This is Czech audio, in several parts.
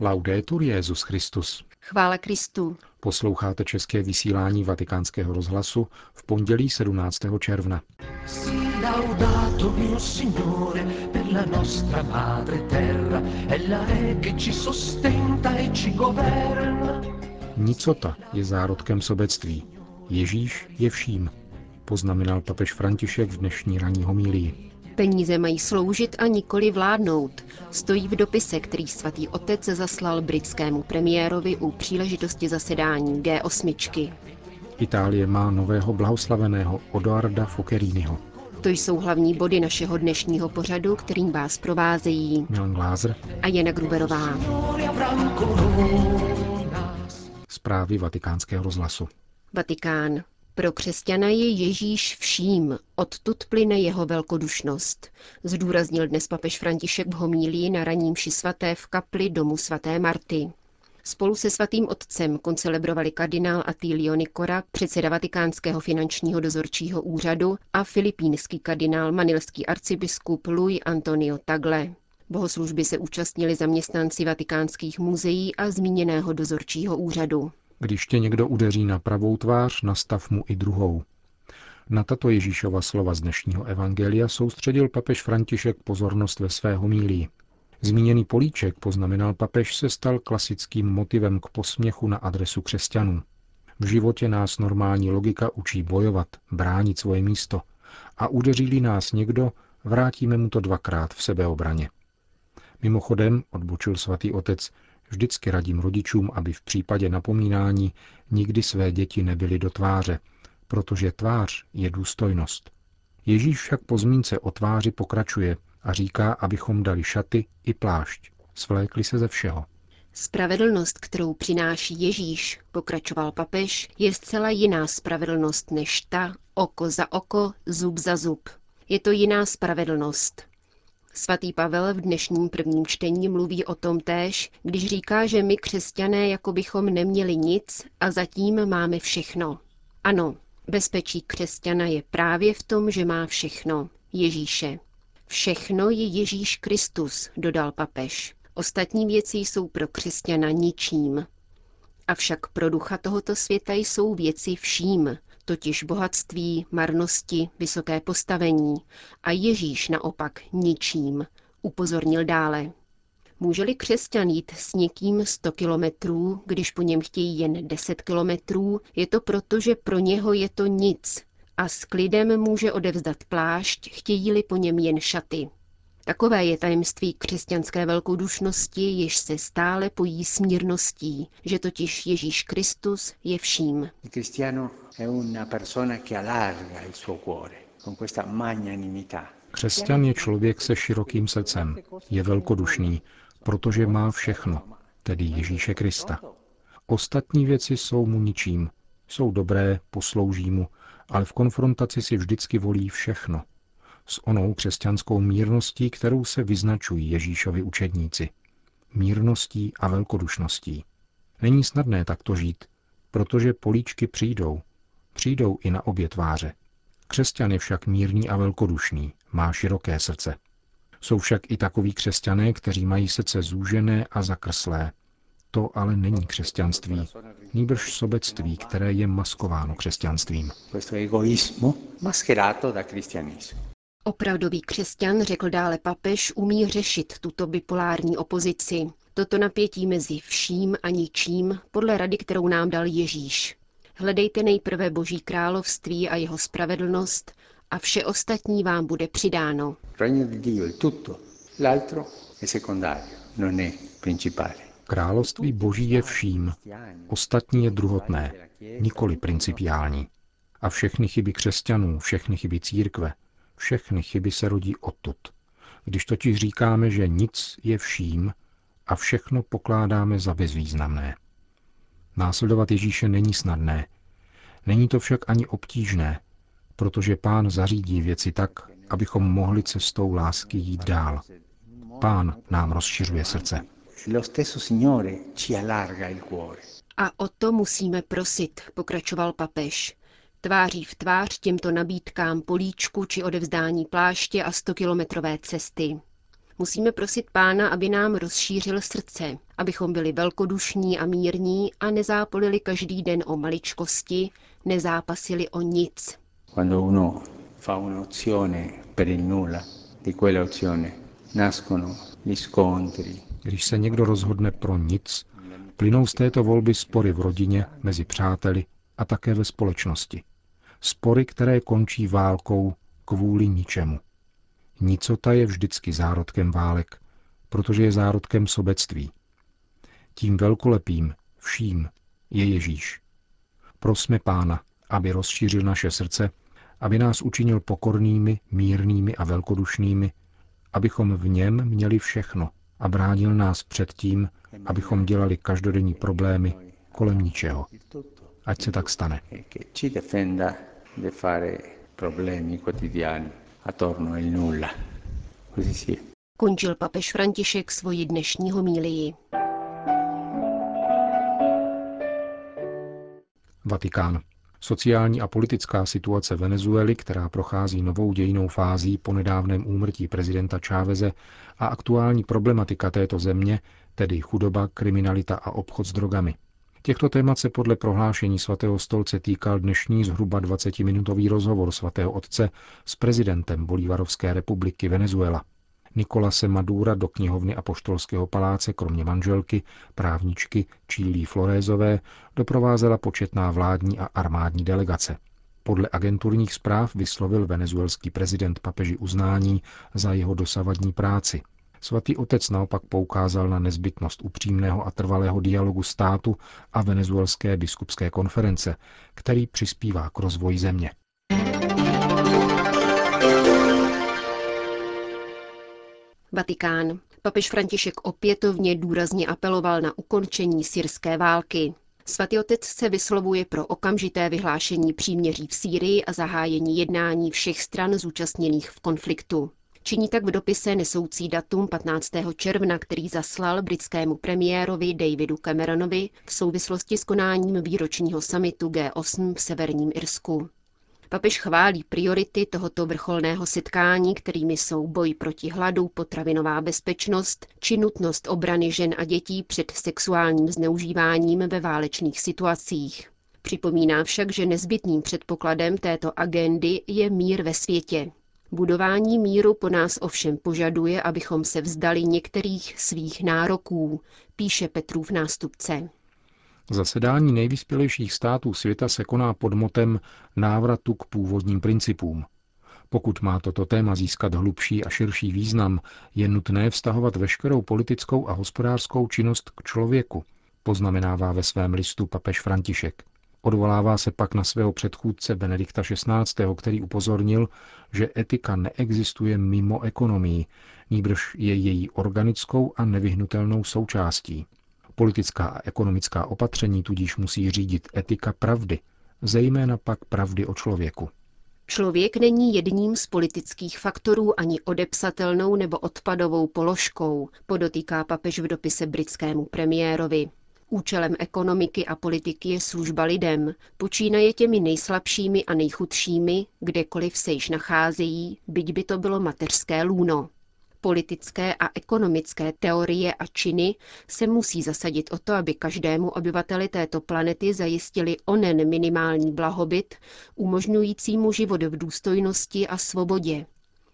Laudetur Jezus Christus. Chvála Kristu. Posloucháte české vysílání Vatikánského rozhlasu v pondělí 17. června. Nicota je zárodkem sobectví. Ježíš je vším, poznamenal papež František v dnešní ranní homílii. Peníze mají sloužit a nikoli vládnout. Stojí v dopise, který svatý otec zaslal britskému premiérovi u příležitosti zasedání G8. Itálie má nového blahoslaveného Odoarda Focheriniho. To jsou hlavní body našeho dnešního pořadu, kterým vás provázejí Milan Glázer a Jana Gruberová. Zprávy vatikánského rozhlasu. Vatikán. Pro křesťana je Ježíš vším, odtud plyne jeho velkodušnost, zdůraznil dnes papež František v homílii na raním ši svaté v kapli domu svaté Marty. Spolu se svatým otcem koncelebrovali kardinál Attilio Nikora, předseda Vatikánského finančního dozorčího úřadu a filipínský kardinál manilský arcibiskup Louis Antonio Tagle. Bohoslužby se účastnili zaměstnanci vatikánských muzeí a zmíněného dozorčího úřadu. Když tě někdo udeří na pravou tvář, nastav mu i druhou. Na tato Ježíšova slova z dnešního evangelia soustředil papež František pozornost ve své homílii. Zmíněný políček, poznamenal papež, se stal klasickým motivem k posměchu na adresu křesťanů. V životě nás normální logika učí bojovat, bránit svoje místo a udeří nás někdo, vrátíme mu to dvakrát v sebeobraně. Mimochodem, odbočil svatý otec, vždycky radím rodičům, aby v případě napomínání nikdy své děti nebyly do tváře, protože tvář je důstojnost. Ježíš však po zmínce o tváři pokračuje a říká, abychom dali šaty i plášť. Svlékli se ze všeho. Spravedlnost, kterou přináší Ježíš, pokračoval papež, je zcela jiná spravedlnost než ta oko za oko, zub za zub. Je to jiná spravedlnost. Svatý Pavel v dnešním prvním čtení mluví o tom též, když říká, že my křesťané jako bychom neměli nic a zatím máme všechno. Ano, bezpečí křesťana je právě v tom, že má všechno. Ježíše. Všechno je Ježíš Kristus, dodal papež. Ostatní věci jsou pro křesťana ničím. Avšak pro ducha tohoto světa jsou věci vším, totiž bohatství, marnosti, vysoké postavení a Ježíš naopak ničím, upozornil dále. Může-li křesťan jít s někým 100 kilometrů, když po něm chtějí jen 10 kilometrů, je to proto, že pro něho je to nic a s klidem může odevzdat plášť, chtějí-li po něm jen šaty. Takové je tajemství křesťanské velkodušnosti, jež se stále pojí s mírností, že totiž Ježíš Kristus je vším. Křesťan je člověk se širokým srdcem, je velkodušný, protože má všechno, tedy Ježíše Krista. Ostatní věci jsou mu ničím, jsou dobré, poslouží mu, ale v konfrontaci si vždycky volí všechno – s onou křesťanskou mírností, kterou se vyznačují Ježíšovi učedníci. Mírností a velkodušností. Není snadné takto žít, protože políčky přijdou. Přijdou i na obě tváře. Křesťan je však mírný a velkodušný, má široké srdce. Jsou však i takoví křesťané, kteří mají srdce zúžené a zakrslé. To ale není křesťanství, nýbrž sobectví, které je maskováno křesťanstvím. Opravdový křesťan, řekl dále papež, umí řešit tuto bipolární opozici, toto napětí mezi vším a ničím, podle rady, kterou nám dal Ježíš. Hledejte nejprve Boží království a jeho spravedlnost a vše ostatní vám bude přidáno. Království Boží je vším, ostatní je druhotné, nikoli principiální. A všechny chyby křesťanů, všechny chyby církve, všechny chyby se rodí odtud. Když totiž říkáme, že nic je vším a všechno pokládáme za bezvýznamné. Následovat Ježíše není snadné. Není to však ani obtížné, protože pán zařídí věci tak, abychom mohli cestou lásky jít dál. Pán nám rozšiřuje srdce. A o to musíme prosit, pokračoval papež tváří v tvář těmto nabídkám políčku či odevzdání pláště a stokilometrové cesty. Musíme prosit Pána, aby nám rozšířil srdce, abychom byli velkodušní a mírní a nezápolili každý den o maličkosti, nezápasili o nic. Quando uno fa un'opzione per il nulla, di quella opzione nascono gli scontri. Když se někdo rozhodne pro nic, plynou z této volby spory v rodině, mezi přáteli a také ve společnosti. Spory, které končí válkou kvůli ničemu. Nicota je vždycky zárodkem válek, protože je zárodkem sobectví. Tím velkolepým, vším je Ježíš. Prosme Pána, aby rozšířil naše srdce, aby nás učinil pokornými, mírnými a velkodušnými, abychom v něm měli všechno a bránil nás před tím, abychom dělali každodenní problémy kolem ničeho. Ať se tak stane. Di fare problemi quotidiani attorno al nulla. Così sia. Končil papež František svoji dnešní homílii. Vatikán. Sociální a politická situace Venezuely, která prochází novou dějinou fází po nedávném úmrtí prezidenta Cháveze a aktuální problematika této země, tedy chudoba, kriminalita a obchod s drogami. Těchto témat se podle prohlášení svatého stolce týkal dnešní zhruba 20-minutový rozhovor svatého otce s prezidentem Bolívarovské republiky Venezuela. Nikolase Madura do knihovny Apoštolského paláce kromě manželky, právničky Čílí Florézové doprovázela početná vládní a armádní delegace. Podle agenturních zpráv vyslovil venezuelský prezident papeži uznání za jeho dosavadní práci. Svatý otec naopak poukázal na nezbytnost upřímného a trvalého dialogu státu a venezuelské biskupské konference, který přispívá k rozvoji země. Vatikán. Papež František opětovně důrazně apeloval na ukončení syrské války. Svatý otec se vyslovuje pro okamžité vyhlášení příměří v Sýrii a zahájení jednání všech stran zúčastněných v konfliktu. Činí tak v dopise nesoucí datum 15. června, který zaslal britskému premiérovi Davidu Cameronovi v souvislosti s konáním výročního samitu G8 v Severním Irsku. Papež chválí priority tohoto vrcholného setkání, kterými jsou boj proti hladu, potravinová bezpečnost či nutnost obrany žen a dětí před sexuálním zneužíváním ve válečných situacích. Připomíná však, že nezbytným předpokladem této agendy je mír ve světě. Budování míru po nás ovšem požaduje, abychom se vzdali některých svých nároků, píše Petrův nástupce. Zasedání nejvyspělejších států světa se koná pod motem návratu k původním principům. Pokud má toto téma získat hlubší a širší význam, je nutné vztahovat veškerou politickou a hospodářskou činnost k člověku, poznamenává ve svém listu papež František. Odvolává se pak na svého předchůdce Benedikta XVI., který upozornil, že etika neexistuje mimo ekonomii, níbrž je její organickou a nevyhnutelnou součástí. Politická a ekonomická opatření tudíž musí řídit etika pravdy, zejména pak pravdy o člověku. Člověk není jedním z politických faktorů ani odepsatelnou nebo odpadovou položkou, podotýká papež v dopise britskému premiérovi. Účelem ekonomiky a politiky je služba lidem, počínaje těmi nejslabšími a nejchudšími, kdekoliv se již nacházejí, byť by to bylo mateřské lůno. Politické a ekonomické teorie a činy se musí zasadit o to, aby každému obyvateli této planety zajistili onen minimální blahobyt, umožňující mu život v důstojnosti a svobodě.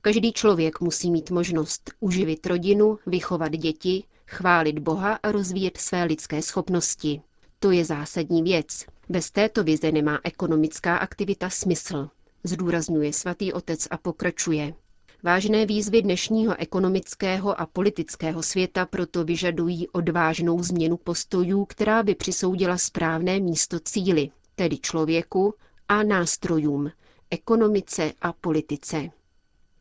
Každý člověk musí mít možnost uživit rodinu, vychovat děti, chválit Boha a rozvíjet své lidské schopnosti. To je zásadní věc. Bez této vize nemá ekonomická aktivita smysl, zdůrazňuje svatý otec a pokračuje. Vážné výzvy dnešního ekonomického a politického světa proto vyžadují odvážnou změnu postojů, která by přisoudila správné místo cíli, tedy člověku a nástrojům, ekonomice a politice.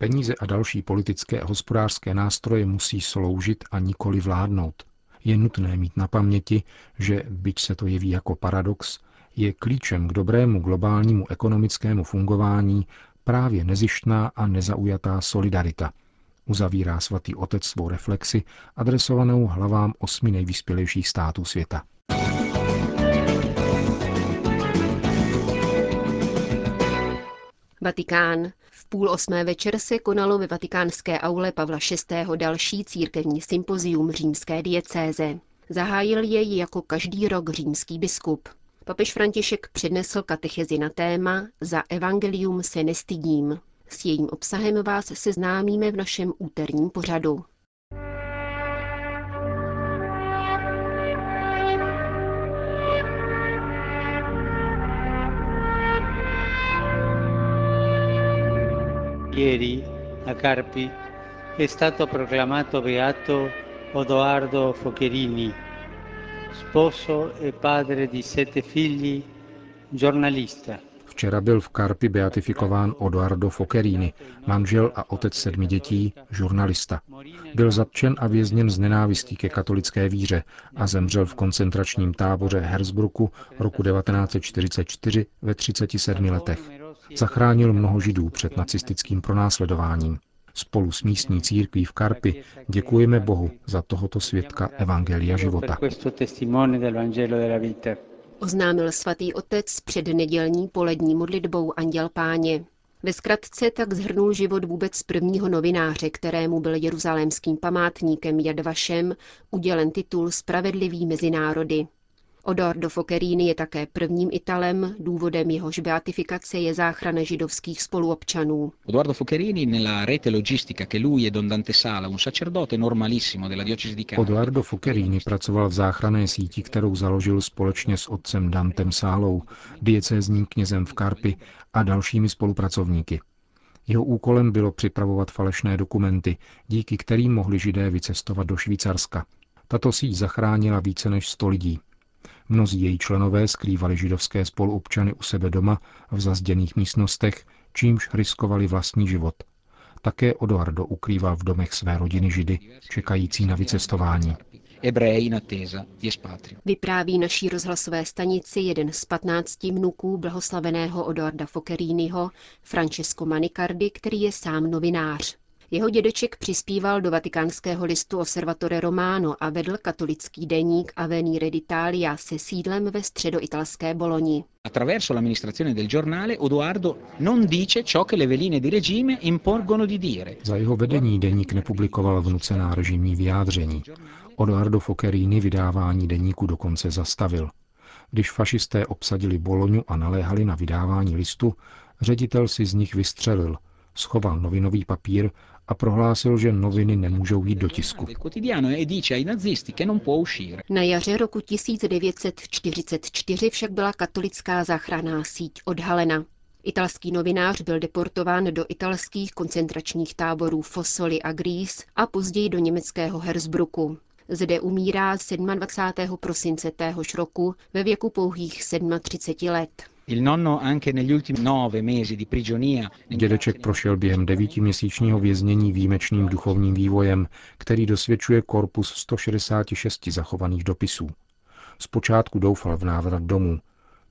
Peníze a další politické a hospodářské nástroje musí sloužit a nikoli vládnout. Je nutné mít na paměti, že, byť se to jeví jako paradox, je klíčem k dobrému globálnímu ekonomickému fungování právě nezištná a nezaujatá solidarita. Uzavírá svatý otec svou reflexi adresovanou hlavám osmi nejvyspělejších států světa. Vatikán. Půl osmé večer se konalo ve vatikánské aule Pavla VI. další církevní sympozium římské diecéze. Zahájil jej jako každý rok římský biskup. Papež František přednesl katechezi na téma Za evangelium se nestydím. S jejím obsahem vás seznámíme v našem úterním pořadu. Ieri a Carpi è stato proclamato beato Odoardo Focherini, sposo e padre di sette figli, giornalista. Včera byl v Karpi beatifikován Odoardo Focherini, manžel a otec sedmi dětí, žurnalista. Byl zatčen a vězněn z nenávistí ke katolické víře a zemřel v koncentračním táboře Herzbruku roku 1944 ve 37 letech. Zachránil mnoho židů před nacistickým pronásledováním. Spolu s místní církví v Karpi děkujeme Bohu za tohoto svědka Evangelia života. Oznámil svatý otec před nedělní polední modlitbou Anděl Páně. Ve zkratce tak zhrnul život vůbec prvního novináře, kterému byl jeruzalémským památníkem Jadvašem udělen titul Spravedlivý mezi národy. Odordo Focherini je také prvním Italem, důvodem jehož beatifikace je záchrana židovských spoluobčanů. Odoardo Focherini nella rete logistica che lui e Don Dante Sala, un sacerdote normalissimo della diocesi di. Odoardo Focherini pracoval v záchranné síti, kterou založil společně s otcem Dantem Sálou, diecézním knězem v Karpi a dalšími spolupracovníky. Jeho úkolem bylo připravovat falešné dokumenty, díky kterým mohli židé vycestovat do Švýcarska. Tato síť zachránila více než 100 lidí. Mnozí její členové skrývali židovské spoluobčany u sebe doma v zazděných místnostech, čímž riskovali vlastní život. Také Odoardo ukrýval v domech své rodiny židy, čekající na vycestování. Vypráví naší rozhlasové stanici jeden z patnácti vnuků blahoslaveného Odoarda Focheriniho, Francesco Manicardi, který je sám novinář. Jeho dědeček přispíval do vatikánského listu Osservatore Romano a vedl katolický deník Avenire d'Italia se sídlem ve středoitalské Boloni. Attraverso l'amministrazione del giornale Odoardo non dice ciò che le veline di regime impongono di dire. Za jeho vedení deník nepublikoval vnucená režimní vyjádření. Odoardo Focherini vydávání deníku dokonce zastavil. Když fašisté obsadili Boloňu a naléhali na vydávání listu, ředitel si z nich vystřelil, schoval novinový papír a prohlásil, že noviny nemůžou jít do tisku. Na jaře roku 1944 však byla katolická záchranná síť odhalena. Italský novinář byl deportován do italských koncentračních táborů Fossoli a Gries a později do německého Herzbruku. Zde umírá 27. prosince téhož roku ve věku pouhých 37 let. Dědeček prošel během devítiměsíčního věznění výjimečným duchovním vývojem, který dosvědčuje korpus 166 zachovaných dopisů. Zpočátku doufal v návrat domů,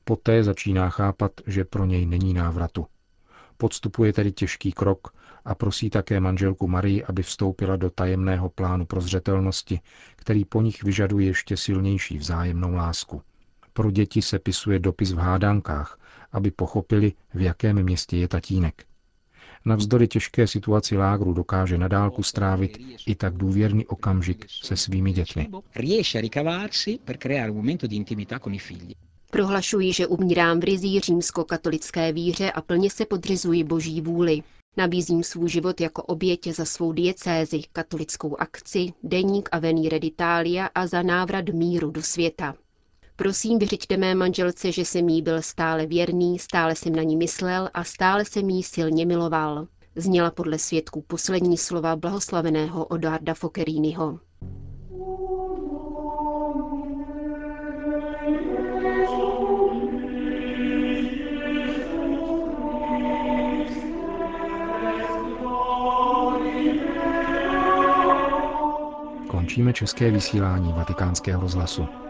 poté začíná chápat, že pro něj není návratu. Podstupuje tedy těžký krok a prosí také manželku Marii, aby vstoupila do tajemného plánu prozřetelnosti, který po nich vyžaduje ještě silnější vzájemnou lásku. Pro děti se pisuje dopis v hádankách, aby pochopili, v jakém městě je tatínek. Navzdory těžké situaci lágru dokáže nadálku strávit i tak důvěrný okamžik se svými dětmi. Prohlašuji, že umírám v rizí římsko-katolické víře a plně se podřizuji boží vůli. Nabízím svůj život jako oběť za svou diecézi, katolickou akci, deník Avenire d'Italia a za návrat míru do světa. Prosím, vyřiďte mé manželce, že jsem jí byl stále věrný, stále jsem na ní myslel a stále jsem jí silně miloval. Zněla podle svědků poslední slova blahoslaveného Odarda Focheriniho. Končíme české vysílání vatikánského rozhlasu.